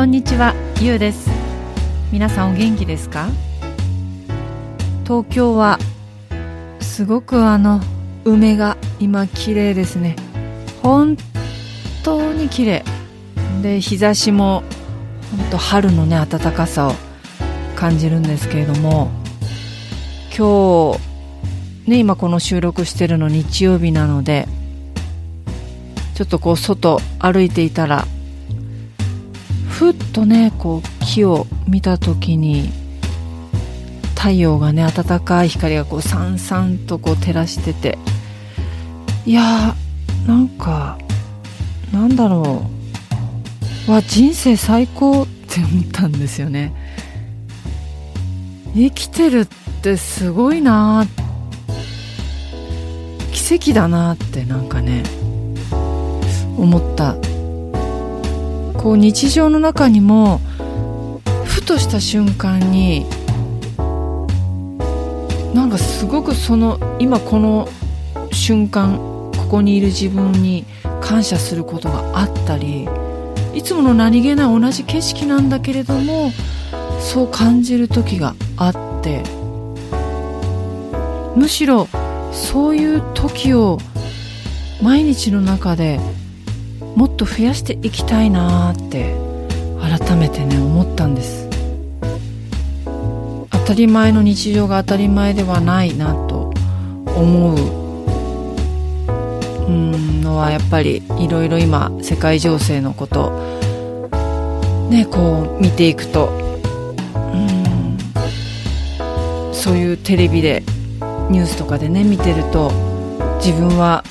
こんにちは、ゆうです。皆さんお元気ですか？東京はすごくあの梅が今綺麗ですね。本当に綺麗。で日差しも本当春のね暖かさを感じるんですけれども今日ね今この収録してるの日曜日なのでちょっとこう外歩いていたらふっとねこう木を見た時に太陽がね暖かい光がこうさんさんとこう照らしてて。いやーなんかなんだろう。わ人生最高って思ったんですよね。生きてるってすごいな奇跡だなってなんかね思った。こう日常の中にもふとした瞬間になんかすごくその今この瞬間ここにいる自分に感謝することがあったりいつもの何気ない同じ景色なんだけれどもそう感じる時があってむしろそういう時を毎日の中でもっと増やしていきたいなって改めてね思ったんです。当たり前の日常が当たり前ではないなと思ううんのはやっぱりいろいろ今世界情勢のことねこう見ていくとうんそういうテレビでニュースとかでね見てると自分は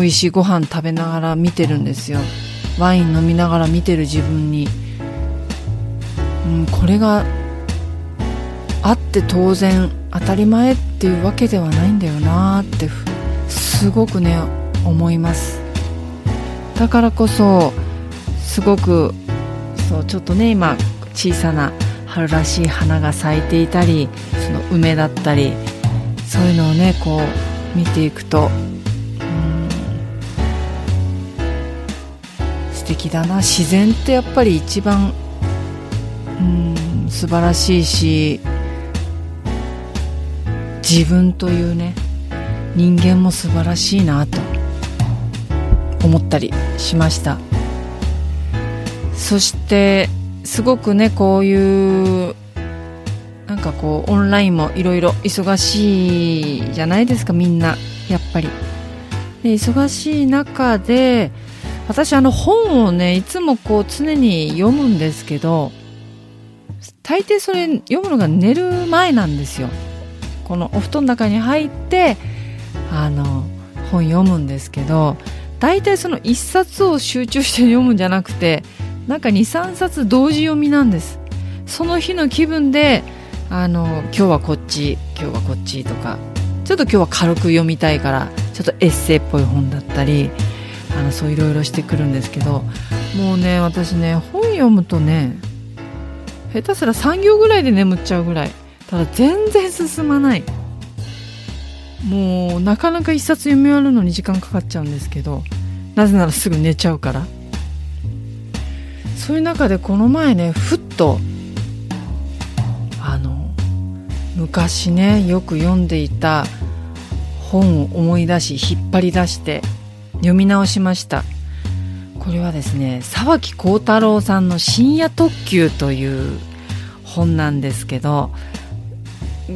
美味しいご飯食べながら見てるんですよ。ワイン飲みながら見てる自分に、うん、これがあって当然当たり前っていうわけではないんだよなってすごくね思います。だからこそすごくそうちょっとね今小さな春らしい花が咲いていたりその梅だったりそういうのをねこう見ていくと敵だな。自然ってやっぱり一番うん素晴らしいし自分というね人間も素晴らしいなと思ったりしました。そしてすごくねこういうなんかこうオンラインもいろいろ忙しいじゃないですかみんな。やっぱり。で忙しい中で私あの本をねいつもこう常に読むんですけど大抵それ読むのが寝る前なんですよ。このお布団の中に入ってあの本読むんですけど大体その1冊を集中して読むんじゃなくてなんか23冊同時読みなんです。その日の気分であの今日はこっち今日はこっちとかちょっと今日は軽く読みたいからちょっとエッセイっぽい本だったりあのそういろいろしてくるんですけどもうね私ね本読むとね下手すら3行ぐらいで眠っちゃうぐらいただ全然進まない。もうなかなか一冊読み終わるのに時間かかっちゃうんですけどなぜならすぐ寝ちゃうから。そういう中でこの前ねふっとあの昔ねよく読んでいた本を思い出し引っ張り出して読み直しました。これはですね沢木幸太郎さんの「深夜特急」という本なんですけど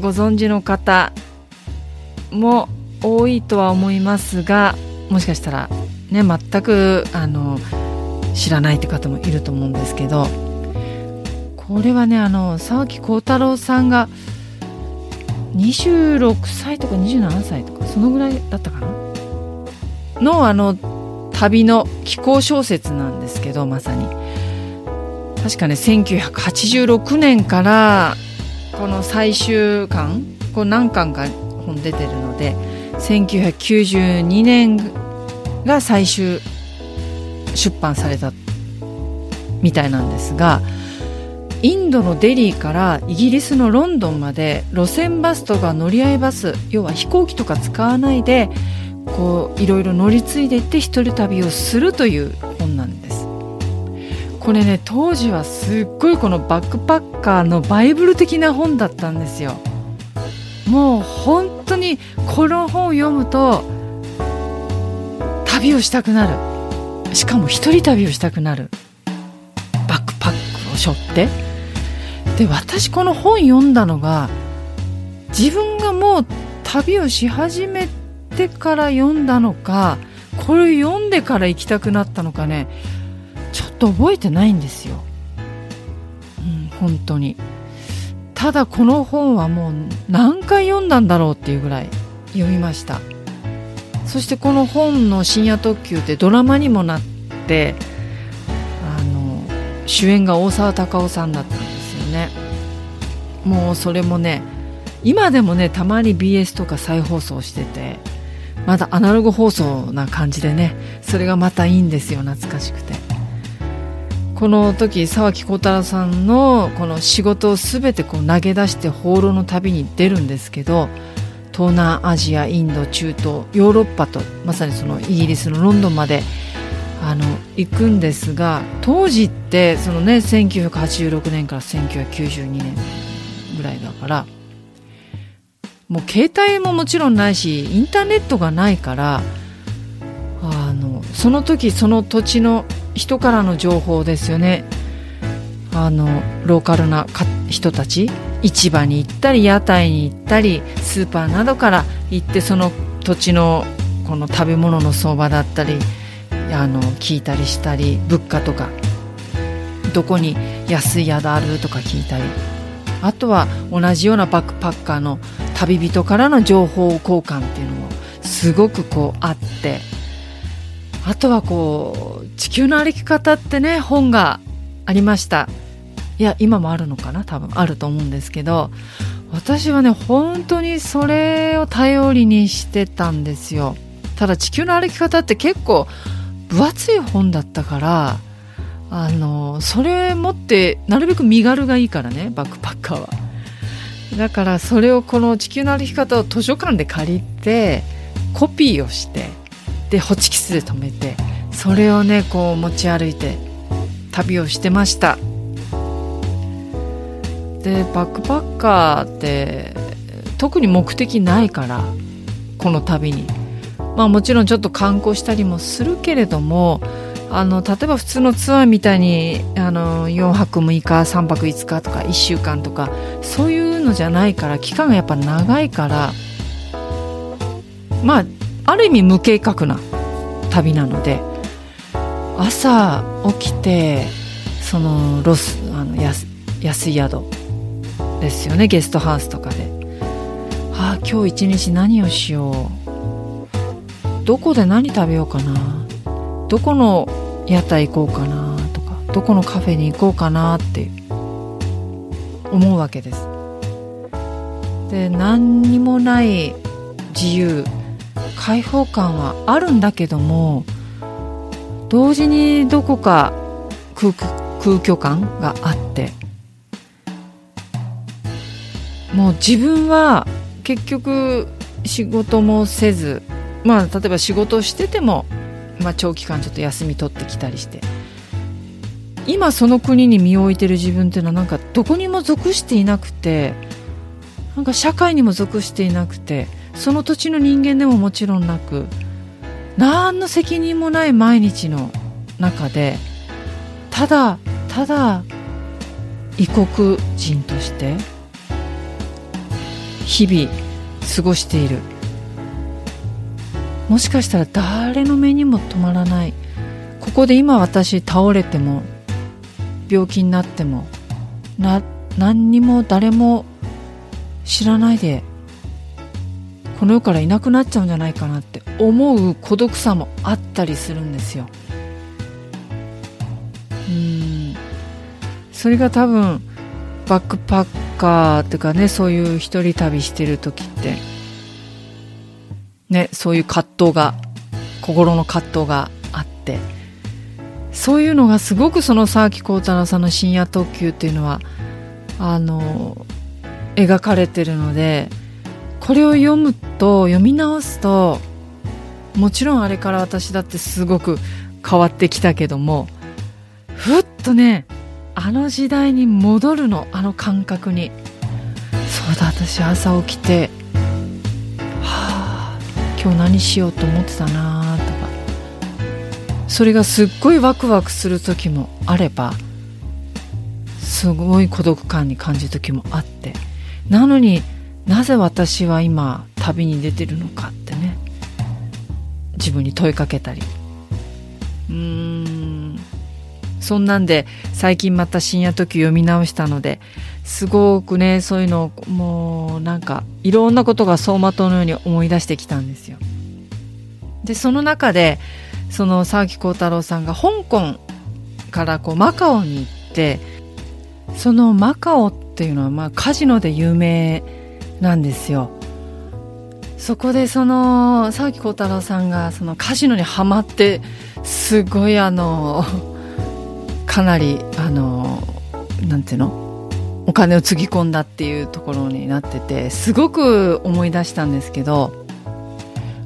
ご存知の方も多いとは思いますがもしかしたらね全くあの知らないって方もいると思うんですけどこれはねあの沢木幸太郎さんが26歳とか27歳とかそのぐらいだったかな？のあの旅の気候小説なんですけどまさに。確かね1986年からこの最終巻こう何巻か本出てるので1992年が最終出版されたみたいなんですがインドのデリーからイギリスのロンドンまで路線バスとか乗り合いバス要は飛行機とか使わないでこういろいろ乗り継いでいって一人旅をするという本なんです。これね当時はすっごいこのバックパッカーのバイブル的な本だったんですよ。もう本当にこの本を読むと旅をしたくなる。しかも一人旅をしたくなる。バックパックを背負って。で私この本読んだのが自分がもう旅をし始めててから読んだのかこれ読んでから行きたくなったのかねちょっと覚えてないんですよ、うん、本当に。ただこの本はもう何回読んだんだろうっていうぐらい読みました。そしてこの本の「深夜特急」ってドラマにもなってあの主演が大沢たかおさんだったんですよね。もうそれもね今でもねたまに BS とか再放送しててまだアナログ放送な感じでねそれがまたいいんですよ懐かしくて。この時沢木幸太郎さんのこの仕事を全てこう投げ出して放浪の旅に出るんですけど東南アジアインド中東ヨーロッパとまさにそのイギリスのロンドンまであの行くんですが当時ってそのね1986年から1992年ぐらいだからもう携帯ももちろんないしインターネットがないからあのその時その土地の人からの情報ですよね。あのローカルな人たち市場に行ったり屋台に行ったりスーパーなどから行ってその土地のこの食べ物の相場だったりあの聞いたりしたり物価とかどこに安い宿あるとか聞いたりあとは同じようなバックパッカーの旅人からの情報交換っていうのもすごくこうあってあとはこう地球の歩き方ってね本がありました。いや今もあるのかな？多分あると思うんですけど私はね本当にそれを頼りにしてたんですよ。ただ地球の歩き方って結構分厚い本だったからあのそれ持ってなるべく身軽がいいからねバックパッカーは。だからそれをこの地球の歩き方を図書館で借りてコピーをしてでホチキスで留めてそれをねこう持ち歩いて旅をしてました。でバックパッカーって特に目的ないからこの旅に。まあもちろんちょっと観光したりもするけれどもあの例えば普通のツアーみたいにあの4泊6日3泊5日とか1週間とかそういうのじゃないから期間がやっぱ長いからまあある意味無計画な旅なので朝起きてそのロスあの安安い宿ですよねゲストハウスとかで。ああ今日一日何をしよう。どこで何食べようかな。どこの屋台行こうかなとかどこのカフェに行こうかなって思うわけです。で何にもない自由開放感はあるんだけども同時にどこか空空虚感があってもう自分は結局仕事もせずまあ例えば仕事してても、まあ、長期間ちょっと休み取ってきたりして。今その国に身を置いてる自分っていうのはなんかどこにも属していなくてなんか社会にも属していなくてその土地の人間でももちろんなく何の責任もない毎日の中でただただ異国人として日々過ごしている。もしかしたら誰の目にも止まらない。ここで今私倒れても病気になってもな何にも誰も知らないでこの世からいなくなっちゃうんじゃないかなって思う孤独さもあったりするんですよ。うん。それが多分バックパッカーっていうかねそういう一人旅してる時ってねそういう葛藤が心の葛藤があって。そういうのがすごくその沢木耕太郎さんの「深夜特急」っていうのはあの描かれてるのでこれを読むと読み直すともちろんあれから私だってすごく変わってきたけどもふっとねあの時代に戻るのあの感覚に。そうだ私朝起きて今日何しようと思ってたなとか。それがすっごいワクワクする時もあればすごい孤独感に感じる時もあって。なのになぜ私は今旅に出てるのかってね。自分に問いかけたり。うーん。そんなんで最近また深夜時読み直したのですごくねそういうのをもうなんかいろんなことが走馬灯のように思い出してきたんですよ。でその中でその沢木耕太郎さんが香港からこうマカオに行ってそのマカオっていうのはまあカジノで有名なんですよ。そこでその沢木耕太郎さんがそのカジノにはまってすごいあのかなりあのなんていうの？お金をつぎ込んだっていうところになっててすごく思い出したんですけど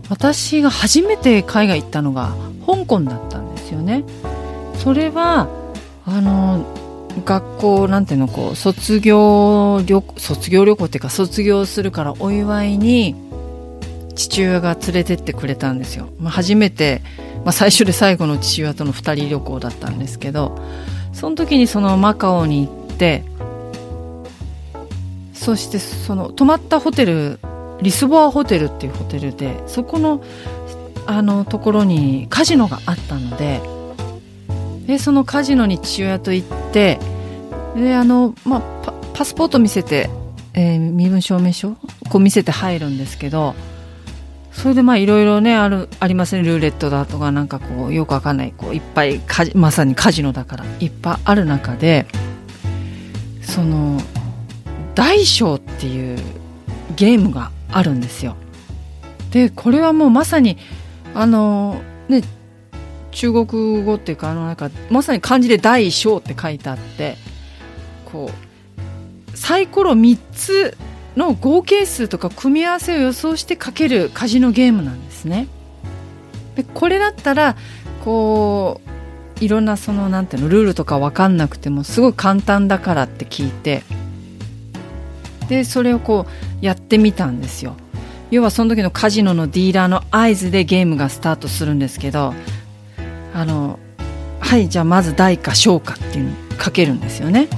私が初めて海外行ったのが香港だったんですよね。それはあの学校なんていうのこう卒業旅卒業旅行っていうか卒業するからお祝いに父親が連れてってくれたんですよ。まあ、初めてまあ、最初で最後の父親との2人旅行だったんですけどその時にそのマカオに行ってそしてその泊まったホテルリスボアホテルっていうホテルでそこのあのところにカジノがあったのででそのカジノに父親と行ってであの、まあ、パパスポート見せて、えー、身分証明書こう見せて入るんですけどそれでまあいろいろねあるありますねルーレットだとかなんかこうよくわかんないこういっぱいまさにカジノだからいっぱいある中でその大小っていうゲームがあるんですよ。でこれはもうまさにあのね中国語っていうかあのなんかまさに漢字で大小って書いてあってこうサイコロ3つの合計数とか組み合わせを予想してかけるカジノゲームなんですね。でこれだったらこういろんなそのなんていうのルールとか分かんなくてもすごい簡単だからって聞いてでそれをこうやってみたんですよ。要はその時のカジノのディーラーの合図でゲームがスタートするんですけどあのはいじゃあまず大か小かっていうのをかけるんですよね。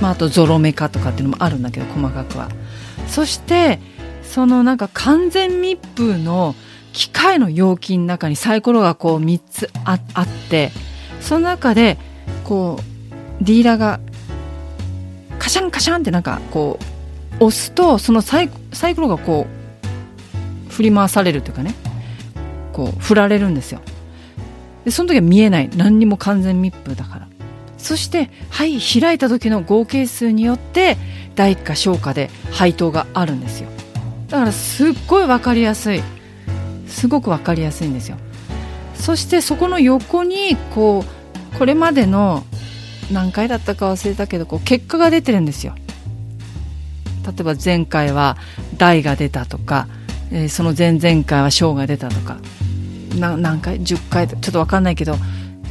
まあ、あとゾロ目かとかっていうのもあるんだけど細かくはそしてそのなんか完全密封の機械の容器の中にサイコロがこう3つあってその中でこうディーラーがシャンカシャンってなんかこう押すとそのサイサイコロがこう振り回されるというかね。こう振られるんですよ。でその時は見えない。何にも完全密封だから。そしてはい開いた時の合計数によって大か小かで配当があるんですよ。だからすっごい分かりやすい。すごく分かりやすいんですよ。そしてそこの横にこうこれまでの何回だったか忘れたけどこう結果が出てるんですよ。例えば前回は大が出たとか、えー、その前々回は小が出たとか何回？10回？ちょっと分かんないけど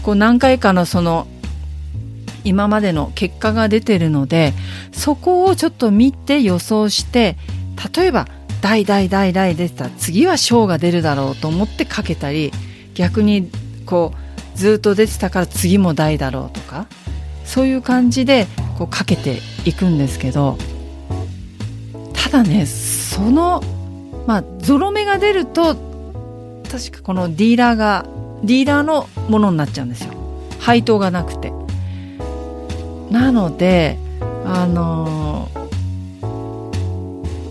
こう何回かのその今までの結果が出てるのでそこをちょっと見て予想して例えば大大大大出てた次は小が出るだろうと思ってかけたり逆にこうずっと出てたから次も大だろうとかそういう感じでこうかけていくんですけどただねそのまあゾロ目が出ると確かこのディーラーがディーラーのものになっちゃうんですよ。配当がなくて。なのであの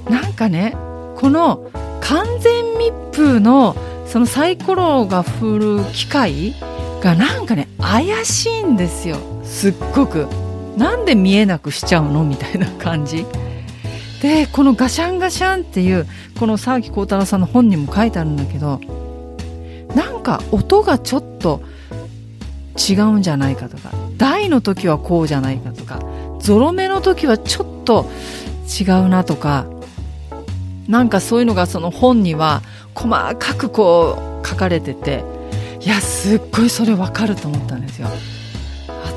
ー、なんかねこの完全密封のそのサイコロが振る機械がなんかね怪しいんですよ。すっごくなんで見えなくしちゃうの？みたいな感じ。でこのガシャンガシャンっていうこの沢木耕太郎さんの本にも書いてあるんだけどなんか音がちょっと違うんじゃないかとか大の時はこうじゃないかとかゾロ目の時はちょっと違うなとかなんかそういうのがその本には細かくこう書かれてていやすっごいそれわかると思ったんですよ。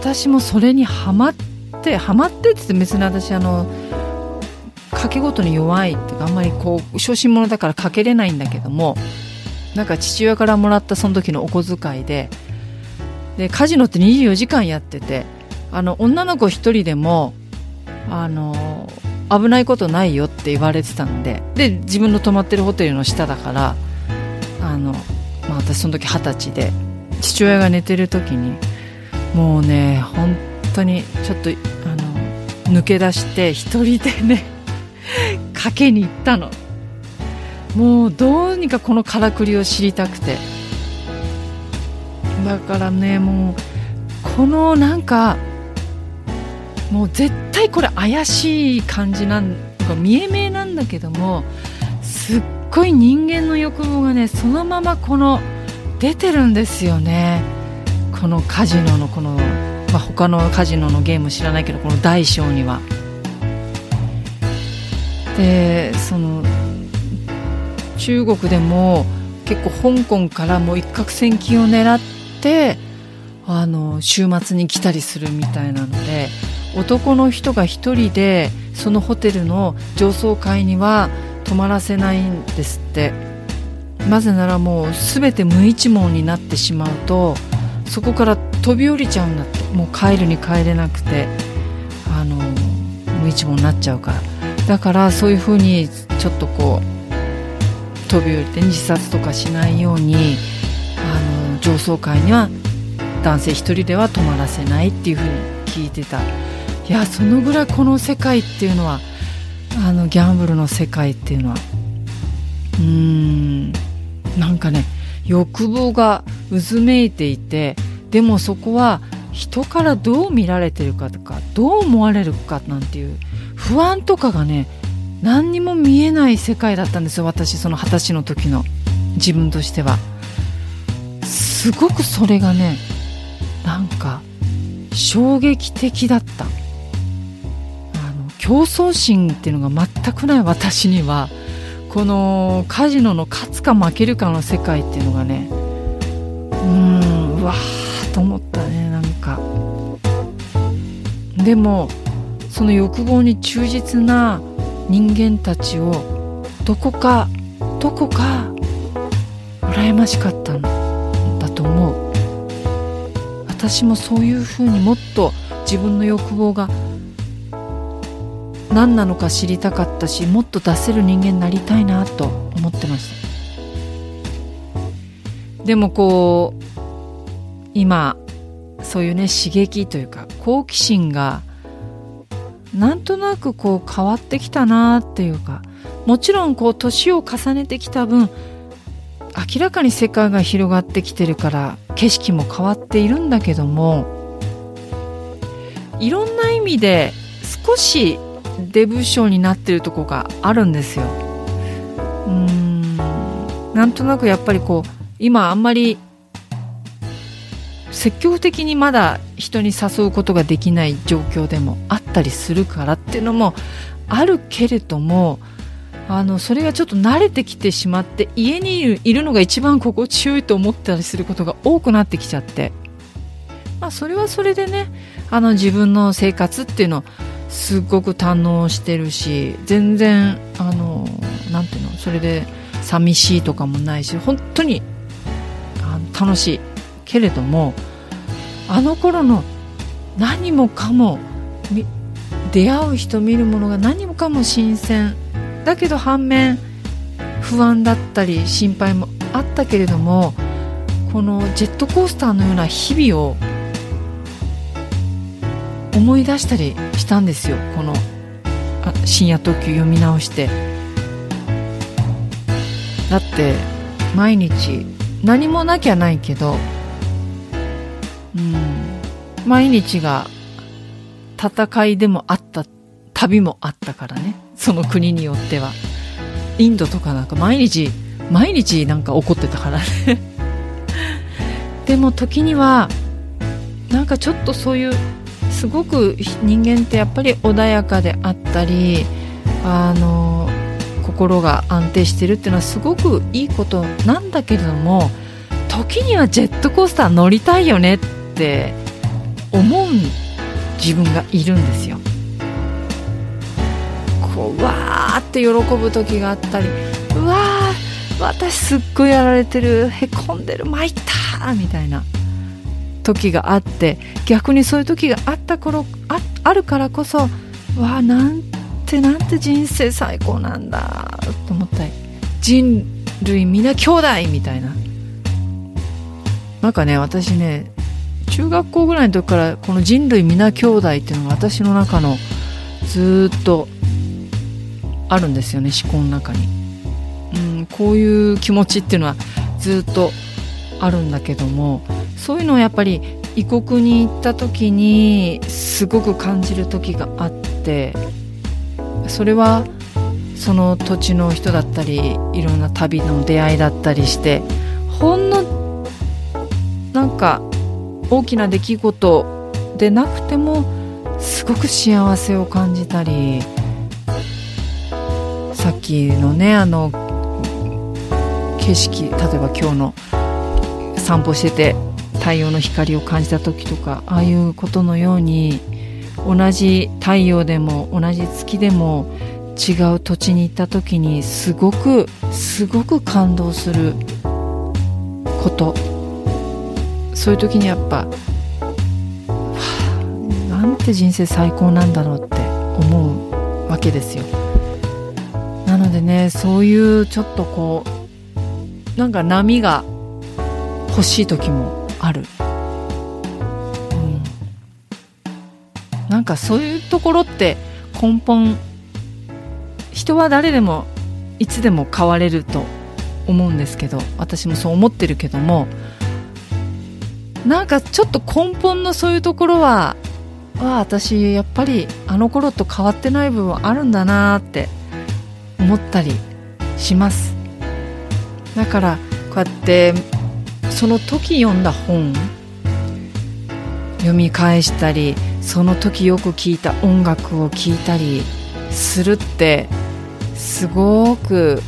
私もそれにハマってハマってって言って別に私あの賭け事に弱いっていうかあんまりこう小心者だからかけれないんだけどもなんか父親からもらったその時のお小遣いででカジノって24時間やっててあの女の子一人でもあの危ないことないよって言われてたのでで自分の泊まってるホテルの下だからあの、まあ、私その時二十歳で父親が寝てる時にもうね本当にちょっとあの抜け出して一人でね かけに行ったの。もうどうにかこのからくりを知りたくて。だからねもうこのなんかもう絶対これ怪しい感じなんか見え見えなんだけどもすっごい人間の欲望がねそのままこの出てるんですよね。このカジノのこの、まあ、他のカジノのゲーム知らないけどこの大小には。でその中国でも結構香港からもう一攫千金を狙ってあの週末に来たりするみたいなので男の人が一人でそのホテルの上層階には泊まらせないんですって。なぜならもう全て無一文になってしまうとそこから飛び降りちゃうんだって。もう帰るに帰れなくて。あの無一文になっちゃうから。だからそういうふうにちょっとこう飛び降りて自殺とかしないようにあの上層階には男性一人では泊まらせないっていうふうに聞いてた。いやそのぐらいこの世界っていうのはあのギャンブルの世界っていうのは。うーん。なんかね欲望が渦めいていてでもそこは人からどう見られてるかとかどう思われるかなんていう不安とかがね何にも見えない世界だったんですよ私その二十歳の時の自分としては。すごくそれがねなんか衝撃的だった。あの競争心っていうのが全くない私にはこのカジノの勝つか負けるかの世界っていうのがねうんうわーと思ったねなんか。でもその欲望に忠実な人間たちをどこかどこか羨ましかったんだと思う。私もそういうふうにもっと自分の欲望が何なのか知りたかったしもっと出せる人間になりたいなと思ってました。でもこう今そういうね刺激というか好奇心がなんとなくこう変わってきたなっていうかもちろんこう年を重ねてきた分明らかに世界が広がってきてるから景色も変わっているんだけどもいろんな意味で少しデブ賞になってるとこがあるんですよ。うん。なんとなくやっぱりこう今あんまり積極的にまだ人に誘うことができない状況でもあったりするからっていうのもあるけれどもあのそれがちょっと慣れてきてしまって家にいるいるのが一番心地よいと思ったりすることが多くなってきちゃって、まあ、それはそれでねあの自分の生活っていうのをすごく堪能してるし全然あのなんていうのそれで寂しいとかもないし本当にあの楽しい。けれどもあの頃の何もかも出会う人見るものが何もかも新鮮。だけど反面不安だったり心配もあったけれどもこのジェットコースターのような日々を思い出したりしたんですよ。この深夜特急読み直して。だって毎日何もなきゃないけどうん毎日が戦いでもあった旅もあったからね。その国によっては。インドとかなんか毎日毎日なんか怒ってたからね。でも時にはなんかちょっとそういうすごく人間ってやっぱり穏やかであったりあの心が安定してるっていうのはすごくいいことなんだけれども時にはジェットコースター乗りたいよねって思う自分がいるんですよ。こうわーって喜ぶ時があったりうわー私すっごいやられてるへこんでる参ったみたいな時があって逆にそういう時があった頃ああるからこそわあなんてなんて人生最高なんだと思ったり。人類皆兄弟みたいな。なんかね私ね中学校ぐらいの時からこの人類皆兄弟っていうのが私の中のずっとあるんですよね思考の中に、うん、こういう気持ちっていうのはずっとあるんだけどもそういうのをやっぱり異国に行った時にすごく感じる時があってそれはその土地の人だったりいろんな旅の出会いだったりしてほんのなんか大きな出来事でなくてもすごく幸せを感じたりさっきのねあの景色例えば今日の散歩してて太陽の光を感じた時とかああいうことのように同じ太陽でも同じ月でも違う土地に行った時にすごくすごく感動すること。そういう時にやっぱ、はあ、なんて人生最高なんだろうって思うわけですよ。なのでねそういうちょっとこうなんか波が欲しい時もある、うん、なんかそういうところって根本人は誰でもいつでも変われると思うんですけど私もそう思ってるけどもなんかちょっと根本のそういうところはあ私やっぱりあの頃と変わってない部分あるんだなって思ったりします。だからこうやってその時読んだ本読み返したりその時よく聴いた音楽を聴いたりするってすごく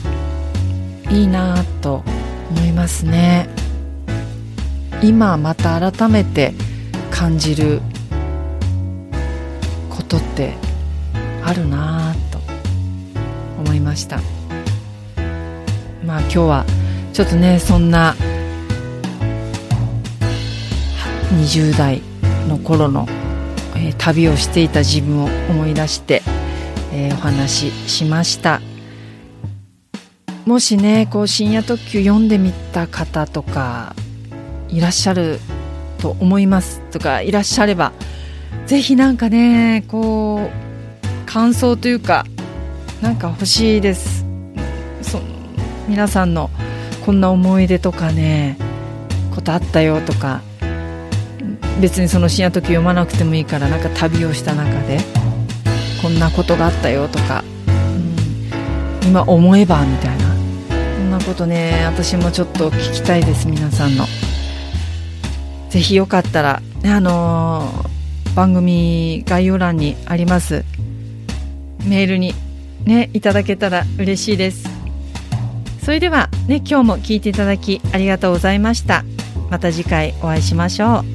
いいなと思いますね。今また改めて感じることってあるなと思いました。まあ今日はちょっとねそんな20代の頃の、えー、旅をしていた自分を思い出して、えー、お話ししました。もしねこう深夜特急読んでみた方とかいらっしゃると思いますとかいらっしゃればぜひなんかねこう感想というかなんか欲しいです。そ皆さんのこんな思い出とかねことあったよとか別にその深夜時読まなくてもいいからなんか旅をした中でこんなことがあったよとか、うん、今思えばみたいな。そんなことね私もちょっと聞きたいです皆さんの。ぜひよかったらあのー、番組概要欄にあります。メールにねいただけたら嬉しいです。それではね今日も聞いていただきありがとうございました。また次回お会いしましょう。